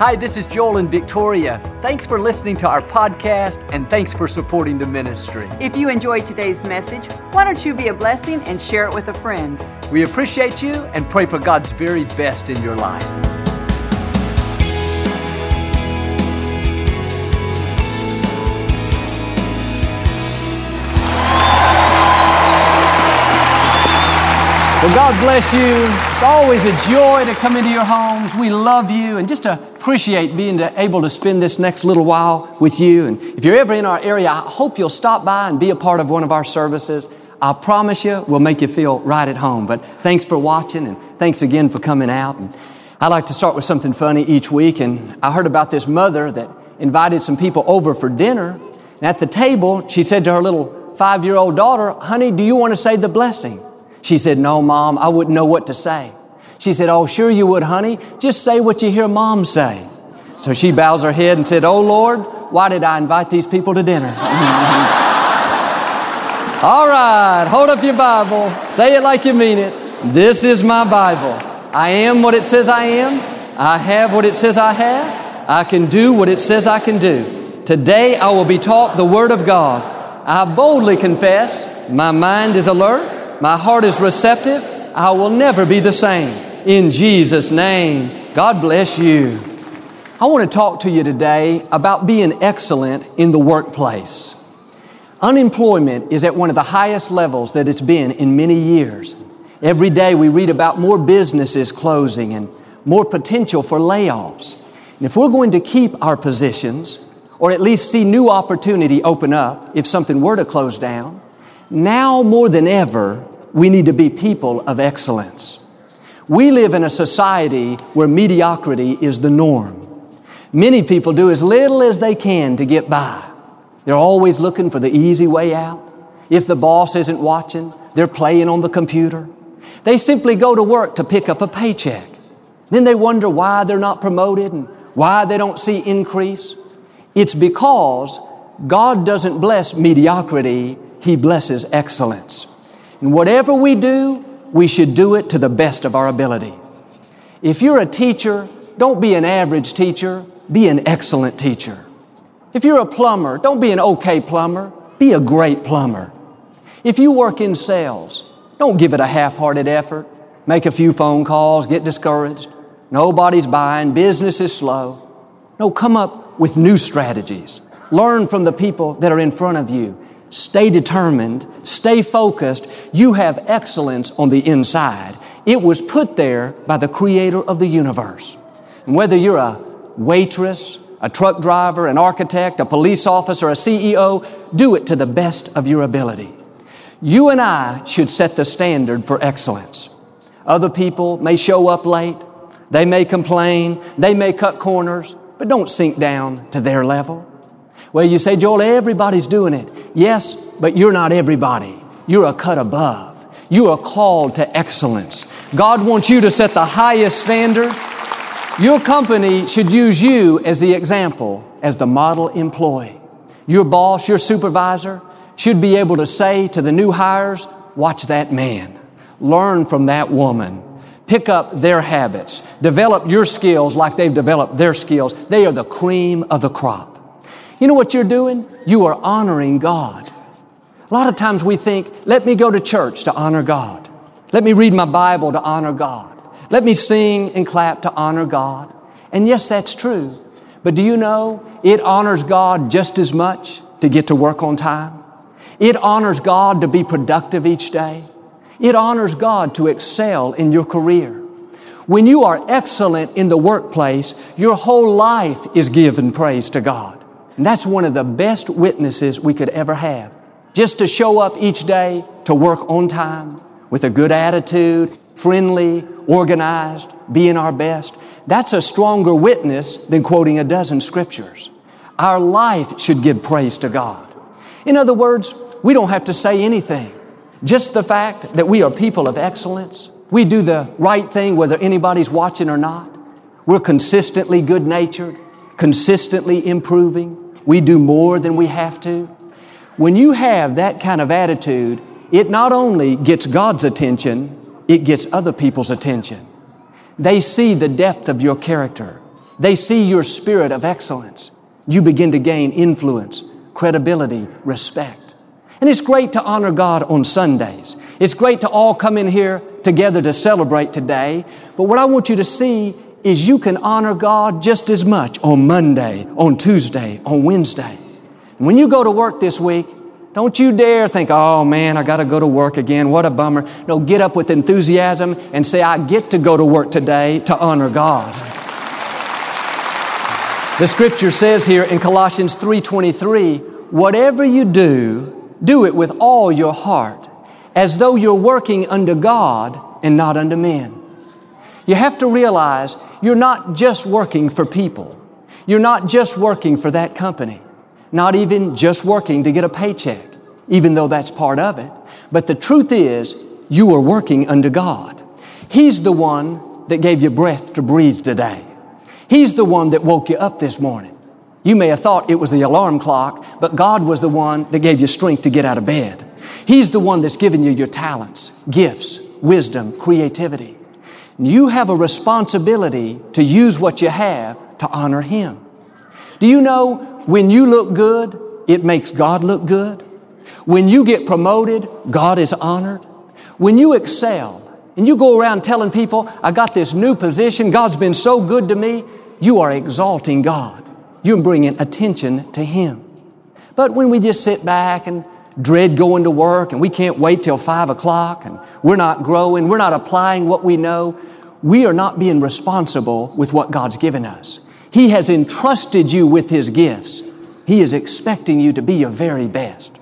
Hi, this is Joel and Victoria. Thanks for listening to our podcast and thanks for supporting the ministry. If you enjoyed today's message, why don't you be a blessing and share it with a friend? We appreciate you and pray for God's very best in your life. Well, God bless you. It's always a joy to come into your homes. We love you and just appreciate being able to spend this next little while with you. And if you're ever in our area, I hope you'll stop by and be a part of one of our services. I promise you, we'll make you feel right at home. But thanks for watching and thanks again for coming out. And I like to start with something funny each week. And I heard about this mother that invited some people over for dinner. And at the table, she said to her little five year old daughter, Honey, do you want to say the blessing? She said, No, Mom, I wouldn't know what to say. She said, Oh, sure you would, honey. Just say what you hear Mom say. So she bows her head and said, Oh, Lord, why did I invite these people to dinner? All right, hold up your Bible. Say it like you mean it. This is my Bible. I am what it says I am. I have what it says I have. I can do what it says I can do. Today I will be taught the Word of God. I boldly confess my mind is alert. My heart is receptive. I will never be the same. In Jesus' name, God bless you. I want to talk to you today about being excellent in the workplace. Unemployment is at one of the highest levels that it's been in many years. Every day we read about more businesses closing and more potential for layoffs. And if we're going to keep our positions, or at least see new opportunity open up if something were to close down, now more than ever, we need to be people of excellence. We live in a society where mediocrity is the norm. Many people do as little as they can to get by. They're always looking for the easy way out. If the boss isn't watching, they're playing on the computer. They simply go to work to pick up a paycheck. Then they wonder why they're not promoted and why they don't see increase. It's because God doesn't bless mediocrity, He blesses excellence. And whatever we do, we should do it to the best of our ability. If you're a teacher, don't be an average teacher, be an excellent teacher. If you're a plumber, don't be an okay plumber, be a great plumber. If you work in sales, don't give it a half-hearted effort. Make a few phone calls, get discouraged. Nobody's buying, business is slow. No, come up with new strategies. Learn from the people that are in front of you Stay determined, stay focused. You have excellence on the inside. It was put there by the creator of the universe. And whether you're a waitress, a truck driver, an architect, a police officer, a CEO, do it to the best of your ability. You and I should set the standard for excellence. Other people may show up late, they may complain, they may cut corners, but don't sink down to their level. Well, you say, Joel, everybody's doing it. Yes, but you're not everybody. You're a cut above. You are called to excellence. God wants you to set the highest standard. Your company should use you as the example, as the model employee. Your boss, your supervisor should be able to say to the new hires, watch that man. Learn from that woman. Pick up their habits. Develop your skills like they've developed their skills. They are the cream of the crop. You know what you're doing? You are honoring God. A lot of times we think, let me go to church to honor God. Let me read my Bible to honor God. Let me sing and clap to honor God. And yes, that's true. But do you know it honors God just as much to get to work on time? It honors God to be productive each day. It honors God to excel in your career. When you are excellent in the workplace, your whole life is given praise to God. And that's one of the best witnesses we could ever have. Just to show up each day to work on time with a good attitude, friendly, organized, being our best. That's a stronger witness than quoting a dozen scriptures. Our life should give praise to God. In other words, we don't have to say anything. Just the fact that we are people of excellence, we do the right thing whether anybody's watching or not. We're consistently good natured, consistently improving, we do more than we have to. When you have that kind of attitude, it not only gets God's attention, it gets other people's attention. They see the depth of your character. They see your spirit of excellence. You begin to gain influence, credibility, respect. And it's great to honor God on Sundays. It's great to all come in here together to celebrate today. But what I want you to see is you can honor God just as much on Monday, on Tuesday, on Wednesday. When you go to work this week, don't you dare think, oh man, I got to go to work again. What a bummer. No, get up with enthusiasm and say, I get to go to work today to honor God. The scripture says here in Colossians 3:23, whatever you do, do it with all your heart, as though you're working under God and not under men. You have to realize you're not just working for people. You're not just working for that company. Not even just working to get a paycheck, even though that's part of it. But the truth is, you are working under God. He's the one that gave you breath to breathe today. He's the one that woke you up this morning. You may have thought it was the alarm clock, but God was the one that gave you strength to get out of bed. He's the one that's given you your talents, gifts, wisdom, creativity. You have a responsibility to use what you have to honor Him. Do you know when you look good, it makes God look good? When you get promoted, God is honored. When you excel, and you go around telling people, I got this new position, God's been so good to me, you are exalting God. You're bringing attention to Him. But when we just sit back and dread going to work and we can't wait till five o'clock and we're not growing, we're not applying what we know, we are not being responsible with what God's given us. He has entrusted you with His gifts. He is expecting you to be your very best.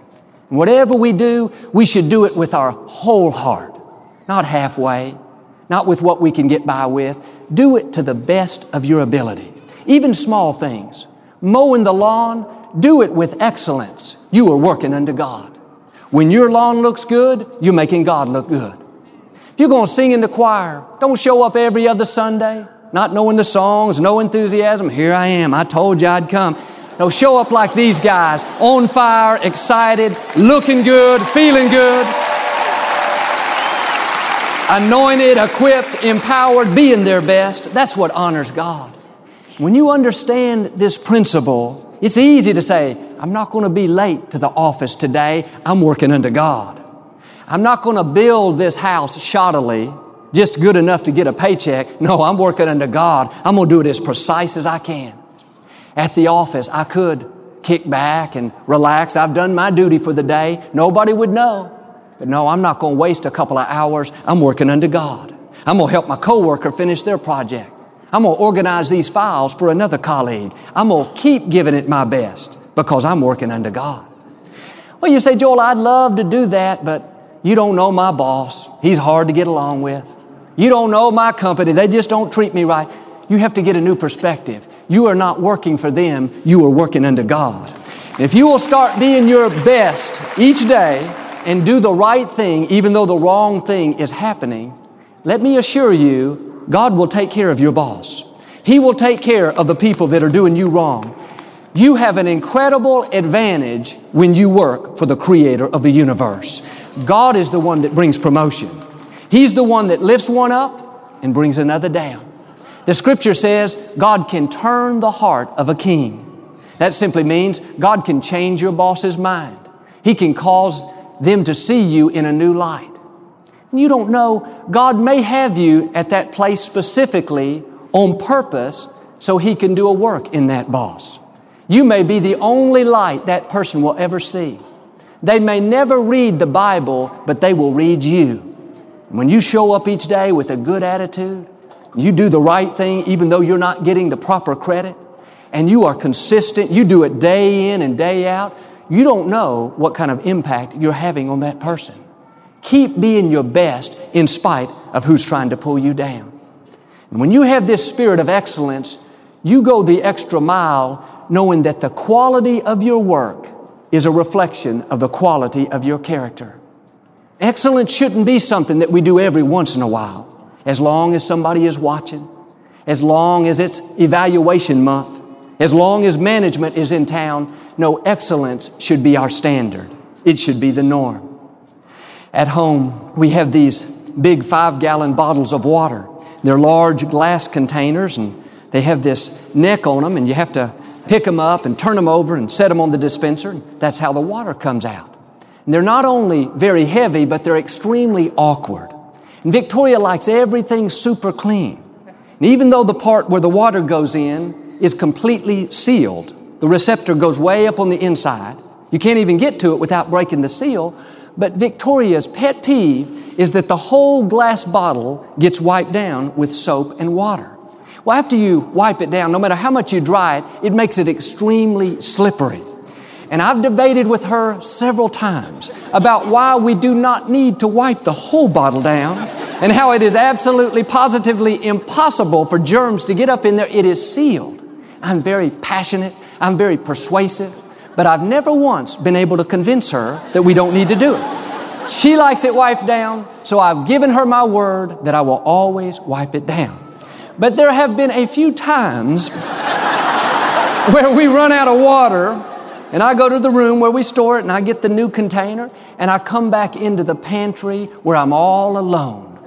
whatever we do, we should do it with our whole heart, not halfway, not with what we can get by with. Do it to the best of your ability. Even small things. Mowing the lawn, do it with excellence. You are working unto God. When your lawn looks good, you're making God look good. If you're going to sing in the choir, don't show up every other Sunday, not knowing the songs, no enthusiasm. Here I am. I told you I'd come. No, show up like these guys, on fire, excited, looking good, feeling good anointed, equipped, empowered, being their best. That's what honors God. When you understand this principle, it's easy to say, I'm not going to be late to the office today. I'm working unto God. I'm not going to build this house shoddily, just good enough to get a paycheck. No, I'm working under God. I'm going to do it as precise as I can. At the office, I could kick back and relax. I've done my duty for the day. Nobody would know. But no, I'm not going to waste a couple of hours. I'm working under God. I'm going to help my coworker finish their project. I'm going to organize these files for another colleague. I'm going to keep giving it my best because I'm working under God. Well, you say, Joel, I'd love to do that, but you don't know my boss. He's hard to get along with. You don't know my company. They just don't treat me right. You have to get a new perspective. You are not working for them. You are working unto God. If you will start being your best each day, and do the right thing even though the wrong thing is happening, let me assure you, God will take care of your boss. He will take care of the people that are doing you wrong. You have an incredible advantage when you work for the creator of the universe. God is the one that brings promotion. He's the one that lifts one up and brings another down. The scripture says God can turn the heart of a king. That simply means God can change your boss's mind. He can cause them to see you in a new light. You don't know, God may have you at that place specifically on purpose so He can do a work in that boss. You may be the only light that person will ever see. They may never read the Bible, but they will read you. When you show up each day with a good attitude, you do the right thing even though you're not getting the proper credit, and you are consistent, you do it day in and day out, you don't know what kind of impact you're having on that person. Keep being your best in spite of who's trying to pull you down. And when you have this spirit of excellence, you go the extra mile knowing that the quality of your work is a reflection of the quality of your character. Excellence shouldn't be something that we do every once in a while, as long as somebody is watching, as long as it's evaluation month, as long as management is in town, no, excellence should be our standard. It should be the norm. At home, we have these big five gallon bottles of water. They're large glass containers, and They have this neck on them, and you have to pick them up and turn them over and set them on the dispenser. And that's how the water comes out. And they're not only very heavy, but they're extremely awkward. And Victoria likes everything super clean. And even though the part where the water goes in is completely sealed, the receptor goes way up on the inside. You can't even get to it without breaking the seal. But Victoria's pet peeve is that the whole glass bottle gets wiped down with soap and water. Well, after you wipe it down, no matter how much you dry it, it makes it extremely slippery. And I've debated with her several times about why we do not need to wipe the whole bottle down and how it is absolutely positively impossible for germs to get up in there. It is sealed. I'm very passionate. I'm very persuasive, but I've never once been able to convince her that we don't need to do it. She likes it wiped down, so I've given her my word that I will always wipe it down. But there have been a few times where we run out of water and I go to the room where we store it and I get the new container and I come back into the pantry where I'm all alone.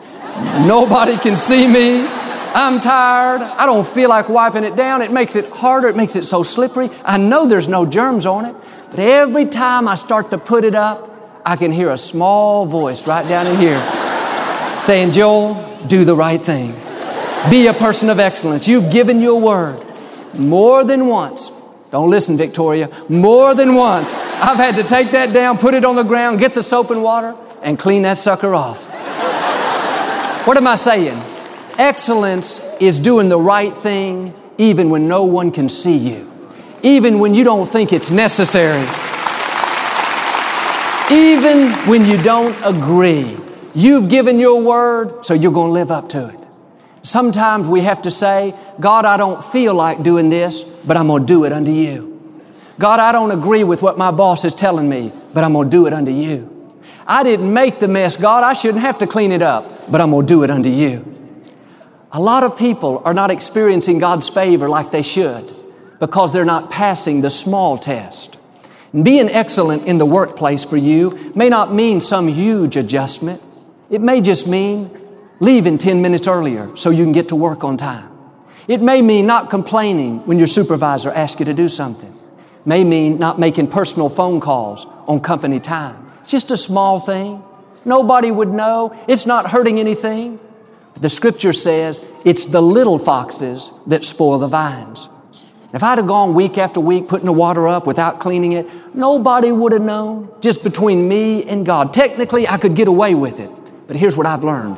Nobody can see me. I'm tired. I don't feel like wiping it down. It makes it harder. It makes it so slippery. I know there's no germs on it, but every time I start to put it up, I can hear a small voice right down in here saying, Joel, do the right thing. Be a person of excellence. You've given your word more than once. Don't listen, Victoria. More than once, I've had to take that down, put it on the ground, get the soap and water, and clean that sucker off. what am I saying? Excellence is doing the right thing even when no one can see you, even when you don't think it's necessary, even when you don't agree. You've given your word, so you're going to live up to it. Sometimes we have to say, God, I don't feel like doing this, but I'm going to do it unto you. God, I don't agree with what my boss is telling me, but I'm going to do it unto you. I didn't make the mess, God. I shouldn't have to clean it up, but I'm going to do it unto you. A lot of people are not experiencing God's favor like they should because they're not passing the small test. Being excellent in the workplace for you may not mean some huge adjustment. It may just mean leaving 10 minutes earlier so you can get to work on time. It may mean not complaining when your supervisor asks you to do something. It may mean not making personal phone calls on company time. It's just a small thing. Nobody would know. It's not hurting anything. The scripture says it's the little foxes that spoil the vines. If I'd have gone week after week putting the water up without cleaning it, nobody would have known. Just between me and God. Technically, I could get away with it. But here's what I've learned.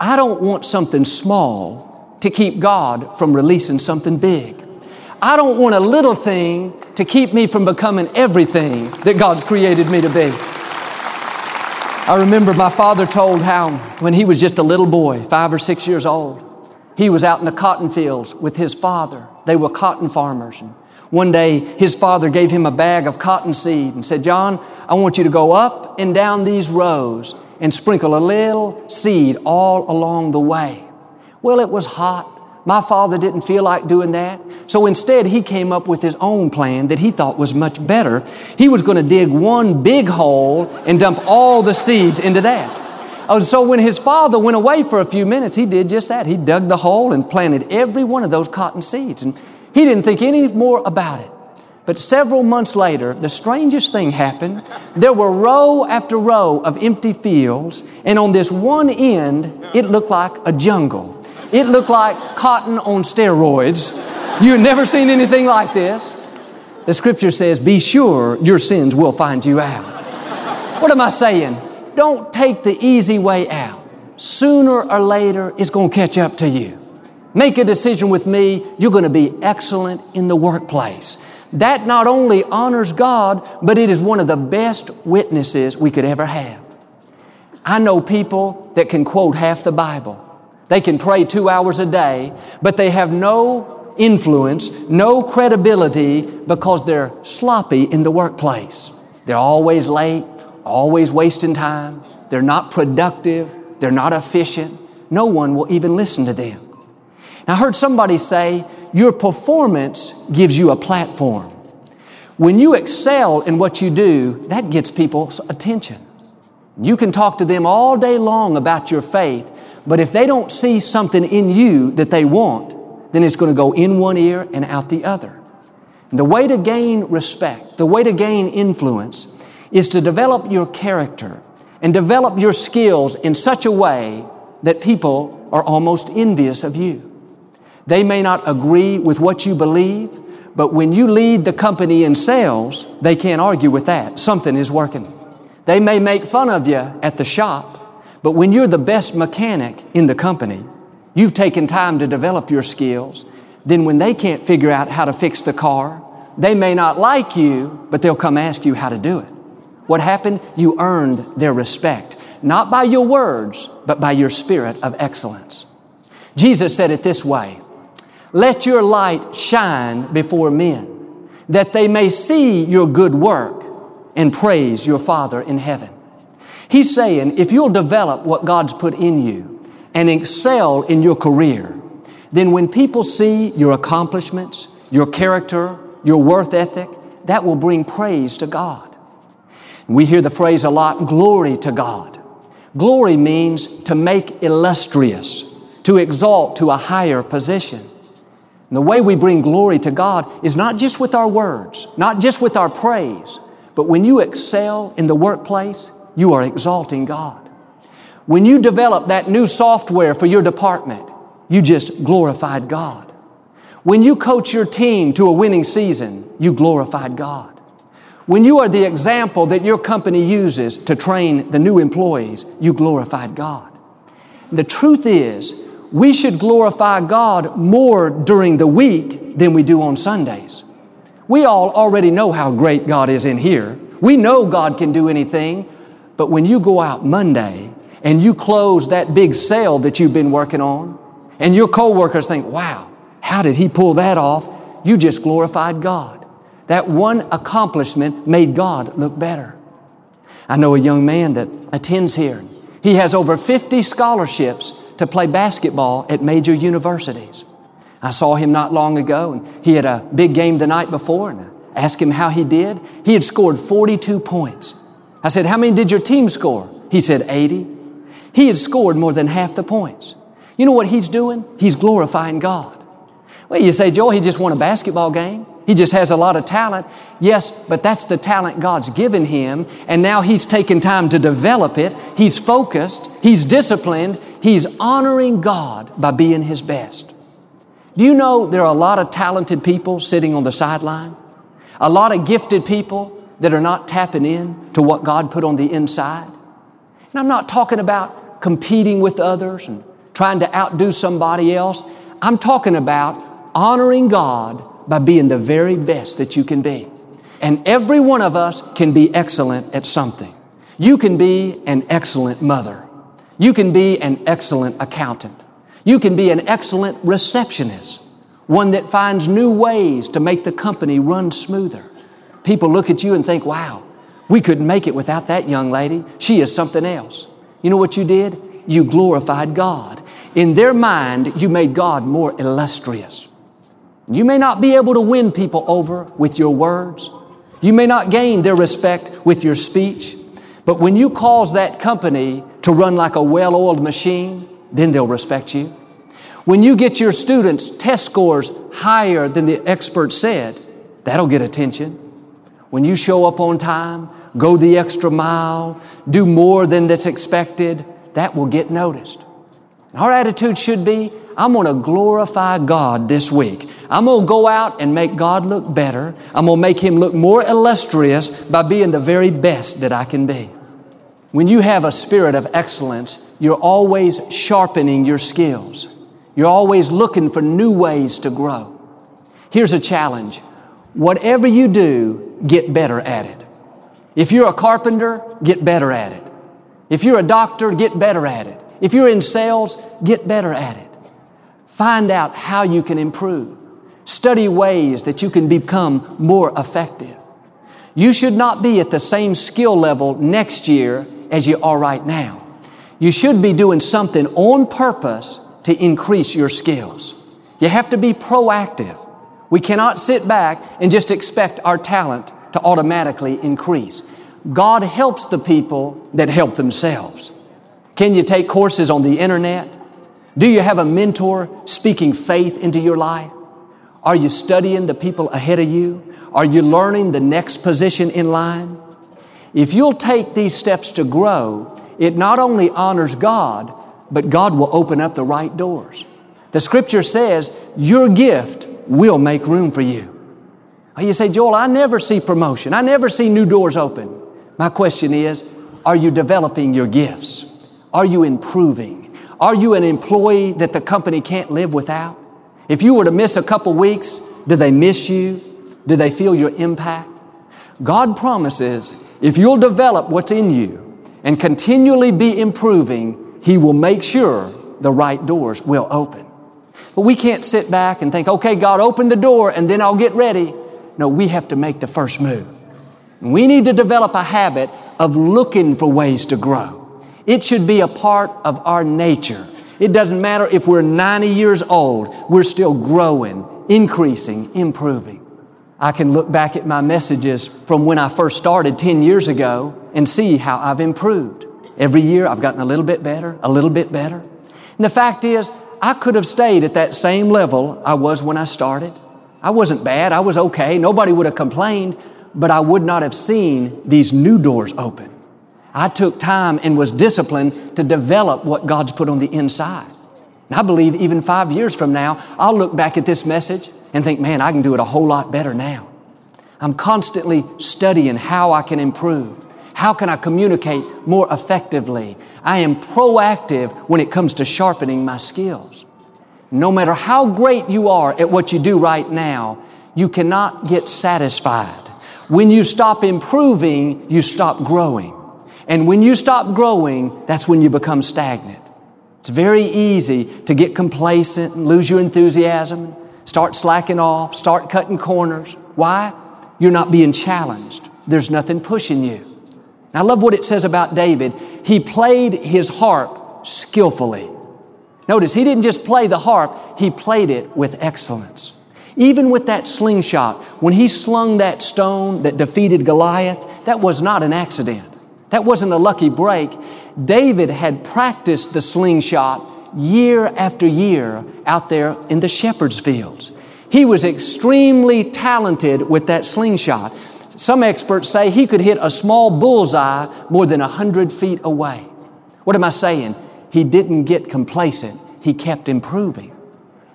I don't want something small to keep God from releasing something big. I don't want a little thing to keep me from becoming everything that God's created me to be. I remember my father told how when he was just a little boy, five or six years old, he was out in the cotton fields with his father. They were cotton farmers. And one day, his father gave him a bag of cotton seed and said, John, I want you to go up and down these rows and sprinkle a little seed all along the way. Well, it was hot. My father didn't feel like doing that. So instead, he came up with his own plan that he thought was much better. He was going to dig one big hole and dump all the seeds into that. And so when his father went away for a few minutes, he did just that. He dug the hole and planted every one of those cotton seeds. And he didn't think any more about it. But several months later, the strangest thing happened. There were row after row of empty fields, and on this one end, it looked like a jungle. It looked like cotton on steroids. You had never seen anything like this. The scripture says, Be sure your sins will find you out. What am I saying? Don't take the easy way out. Sooner or later, it's going to catch up to you. Make a decision with me, you're going to be excellent in the workplace. That not only honors God, but it is one of the best witnesses we could ever have. I know people that can quote half the Bible. They can pray two hours a day, but they have no influence, no credibility because they're sloppy in the workplace. They're always late, always wasting time. They're not productive. They're not efficient. No one will even listen to them. I heard somebody say, your performance gives you a platform. When you excel in what you do, that gets people's attention. You can talk to them all day long about your faith, but if they don't see something in you that they want, then it's going to go in one ear and out the other. And the way to gain respect, the way to gain influence, is to develop your character and develop your skills in such a way that people are almost envious of you. They may not agree with what you believe, but when you lead the company in sales, they can't argue with that. Something is working. They may make fun of you at the shop, but when you're the best mechanic in the company, you've taken time to develop your skills, then when they can't figure out how to fix the car, they may not like you, but they'll come ask you how to do it. What happened? You earned their respect, not by your words, but by your spirit of excellence. Jesus said it this way Let your light shine before men, that they may see your good work and praise your Father in heaven. He's saying if you'll develop what God's put in you and excel in your career, then when people see your accomplishments, your character, your worth ethic, that will bring praise to God. We hear the phrase a lot, glory to God. Glory means to make illustrious, to exalt to a higher position. And the way we bring glory to God is not just with our words, not just with our praise, but when you excel in the workplace, you are exalting God. When you develop that new software for your department, you just glorified God. When you coach your team to a winning season, you glorified God. When you are the example that your company uses to train the new employees, you glorified God. The truth is, we should glorify God more during the week than we do on Sundays. We all already know how great God is in here. We know God can do anything, but when you go out Monday and you close that big sale that you've been working on, and your coworkers think, wow, how did he pull that off? You just glorified God. That one accomplishment made God look better. I know a young man that attends here. He has over 50 scholarships to play basketball at major universities. I saw him not long ago and he had a big game the night before and I asked him how he did. He had scored 42 points. I said, How many did your team score? He said, 80. He had scored more than half the points. You know what he's doing? He's glorifying God. Well, you say, Joel, he just won a basketball game. He just has a lot of talent. Yes, but that's the talent God's given him. And now he's taken time to develop it. He's focused. He's disciplined. He's honoring God by being his best. Do you know there are a lot of talented people sitting on the sideline? A lot of gifted people that are not tapping in to what God put on the inside? And I'm not talking about competing with others and trying to outdo somebody else. I'm talking about honoring God by being the very best that you can be. And every one of us can be excellent at something. You can be an excellent mother. You can be an excellent accountant. You can be an excellent receptionist, one that finds new ways to make the company run smoother. People look at you and think, wow, we couldn't make it without that young lady. She is something else. You know what you did? You glorified God. In their mind, you made God more illustrious. You may not be able to win people over with your words. You may not gain their respect with your speech. But when you cause that company to run like a well oiled machine, then they'll respect you. When you get your students' test scores higher than the expert said, that'll get attention. When you show up on time, go the extra mile, do more than that's expected, that will get noticed. Our attitude should be I'm going to glorify God this week. I'm going to go out and make God look better. I'm going to make Him look more illustrious by being the very best that I can be. When you have a spirit of excellence, you're always sharpening your skills. You're always looking for new ways to grow. Here's a challenge. Whatever you do, get better at it. If you're a carpenter, get better at it. If you're a doctor, get better at it. If you're in sales, get better at it. Find out how you can improve. Study ways that you can become more effective. You should not be at the same skill level next year as you are right now. You should be doing something on purpose to increase your skills. You have to be proactive. We cannot sit back and just expect our talent to automatically increase. God helps the people that help themselves. Can you take courses on the internet? Do you have a mentor speaking faith into your life? Are you studying the people ahead of you? Are you learning the next position in line? If you'll take these steps to grow, it not only honors God, but God will open up the right doors. The scripture says your gift will make room for you. You say, Joel, I never see promotion. I never see new doors open. My question is, are you developing your gifts? Are you improving? Are you an employee that the company can't live without? If you were to miss a couple weeks, do they miss you? Do they feel your impact? God promises if you'll develop what's in you and continually be improving, He will make sure the right doors will open. But we can't sit back and think, okay, God, open the door and then I'll get ready. No, we have to make the first move. We need to develop a habit of looking for ways to grow. It should be a part of our nature. It doesn't matter if we're 90 years old, we're still growing, increasing, improving. I can look back at my messages from when I first started 10 years ago and see how I've improved. Every year I've gotten a little bit better, a little bit better. And the fact is, I could have stayed at that same level I was when I started. I wasn't bad. I was okay. Nobody would have complained, but I would not have seen these new doors open. I took time and was disciplined to develop what God's put on the inside. And I believe even five years from now, I'll look back at this message and think, man, I can do it a whole lot better now. I'm constantly studying how I can improve. How can I communicate more effectively? I am proactive when it comes to sharpening my skills. No matter how great you are at what you do right now, you cannot get satisfied. When you stop improving, you stop growing. And when you stop growing, that's when you become stagnant. It's very easy to get complacent and lose your enthusiasm, start slacking off, start cutting corners. Why? You're not being challenged. There's nothing pushing you. I love what it says about David. He played his harp skillfully. Notice he didn't just play the harp, he played it with excellence. Even with that slingshot, when he slung that stone that defeated Goliath, that was not an accident. That wasn't a lucky break. David had practiced the slingshot year after year out there in the shepherd's fields. He was extremely talented with that slingshot. Some experts say he could hit a small bullseye more than a hundred feet away. What am I saying? He didn't get complacent. He kept improving.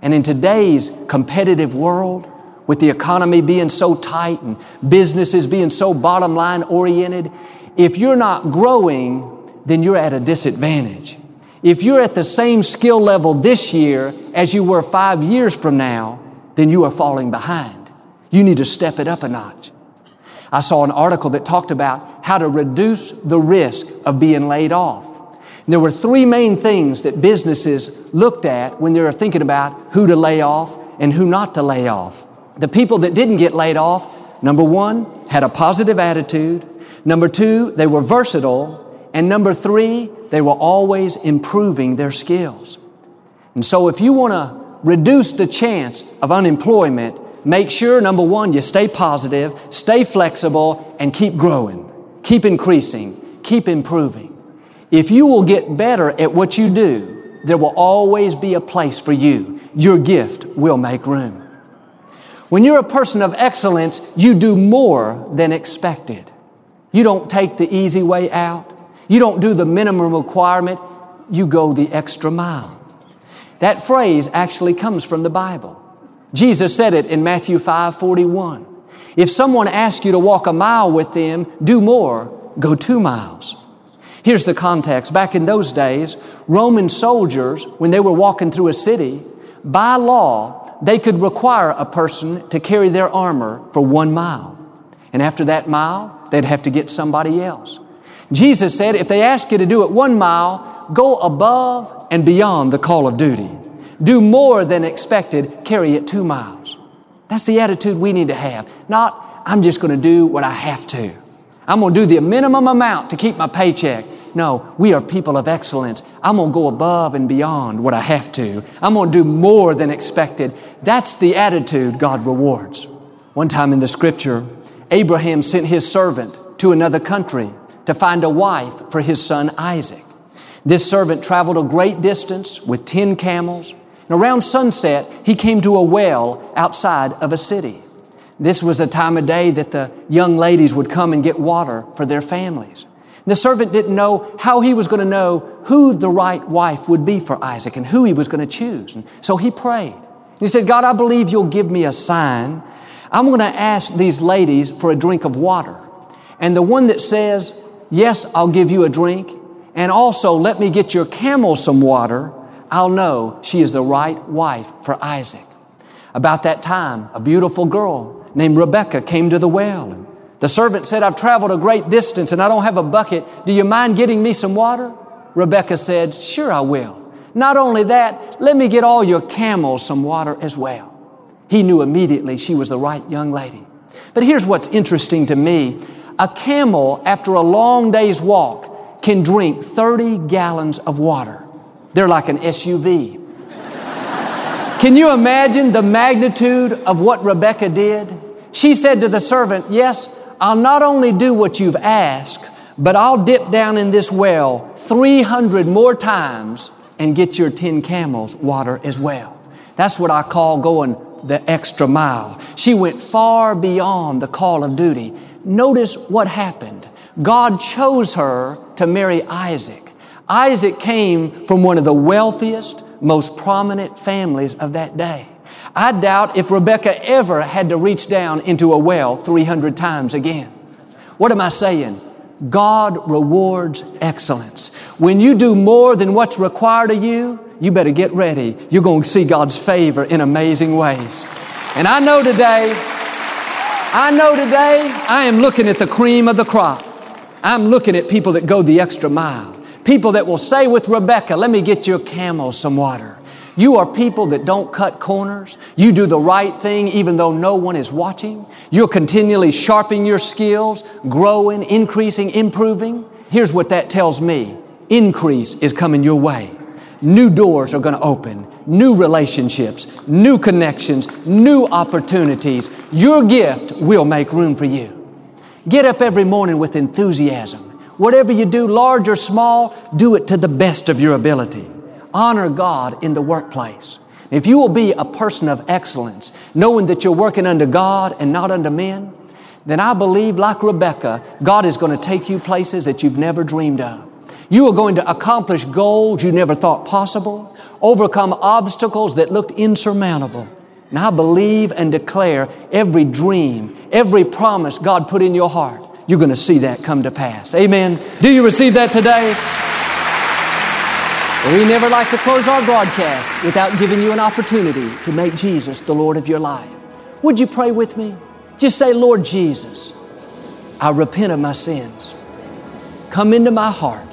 And in today's competitive world, with the economy being so tight and businesses being so bottom line oriented, if you're not growing, then you're at a disadvantage. If you're at the same skill level this year as you were five years from now, then you are falling behind. You need to step it up a notch. I saw an article that talked about how to reduce the risk of being laid off. And there were three main things that businesses looked at when they were thinking about who to lay off and who not to lay off. The people that didn't get laid off, number one, had a positive attitude. Number two, they were versatile. And number three, they were always improving their skills. And so if you want to reduce the chance of unemployment, make sure, number one, you stay positive, stay flexible, and keep growing, keep increasing, keep improving. If you will get better at what you do, there will always be a place for you. Your gift will make room. When you're a person of excellence, you do more than expected. You don't take the easy way out. You don't do the minimum requirement. You go the extra mile. That phrase actually comes from the Bible. Jesus said it in Matthew 5 41. If someone asks you to walk a mile with them, do more, go two miles. Here's the context. Back in those days, Roman soldiers, when they were walking through a city, by law, they could require a person to carry their armor for one mile. And after that mile, they'd have to get somebody else. Jesus said, if they ask you to do it one mile, go above and beyond the call of duty. Do more than expected, carry it two miles. That's the attitude we need to have. Not, I'm just going to do what I have to. I'm going to do the minimum amount to keep my paycheck. No, we are people of excellence. I'm going to go above and beyond what I have to. I'm going to do more than expected. That's the attitude God rewards. One time in the scripture, Abraham sent his servant to another country to find a wife for his son Isaac. This servant traveled a great distance with 10 camels. And around sunset, he came to a well outside of a city. This was a time of day that the young ladies would come and get water for their families. The servant didn't know how he was going to know who the right wife would be for Isaac and who he was going to choose. And so he prayed. He said, God, I believe you'll give me a sign. I'm going to ask these ladies for a drink of water. And the one that says, Yes, I'll give you a drink, and also let me get your camel some water, I'll know she is the right wife for Isaac. About that time, a beautiful girl named Rebecca came to the well. The servant said, I've traveled a great distance and I don't have a bucket. Do you mind getting me some water? Rebecca said, Sure, I will. Not only that, let me get all your camels some water as well. He knew immediately she was the right young lady. But here's what's interesting to me a camel, after a long day's walk, can drink 30 gallons of water. They're like an SUV. can you imagine the magnitude of what Rebecca did? She said to the servant, Yes, I'll not only do what you've asked, but I'll dip down in this well 300 more times and get your 10 camels water as well. That's what I call going the extra mile. She went far beyond the call of duty. Notice what happened. God chose her to marry Isaac. Isaac came from one of the wealthiest, most prominent families of that day. I doubt if Rebecca ever had to reach down into a well 300 times again. What am I saying? God rewards excellence. When you do more than what's required of you, you better get ready. You're going to see God's favor in amazing ways. And I know today, I know today, I am looking at the cream of the crop. I'm looking at people that go the extra mile. People that will say with Rebecca, let me get your camel some water. You are people that don't cut corners. You do the right thing even though no one is watching. You're continually sharpening your skills, growing, increasing, improving. Here's what that tells me. Increase is coming your way. New doors are going to open, new relationships, new connections, new opportunities. Your gift will make room for you. Get up every morning with enthusiasm. Whatever you do, large or small, do it to the best of your ability honor God in the workplace. If you will be a person of excellence, knowing that you're working under God and not under men, then I believe, like Rebecca, God is going to take you places that you've never dreamed of. You are going to accomplish goals you never thought possible, overcome obstacles that looked insurmountable. And I believe and declare every dream, every promise God put in your heart, you're going to see that come to pass. Amen. Do you receive that today? We never like to close our broadcast without giving you an opportunity to make Jesus the Lord of your life. Would you pray with me? Just say, Lord Jesus, I repent of my sins. Come into my heart.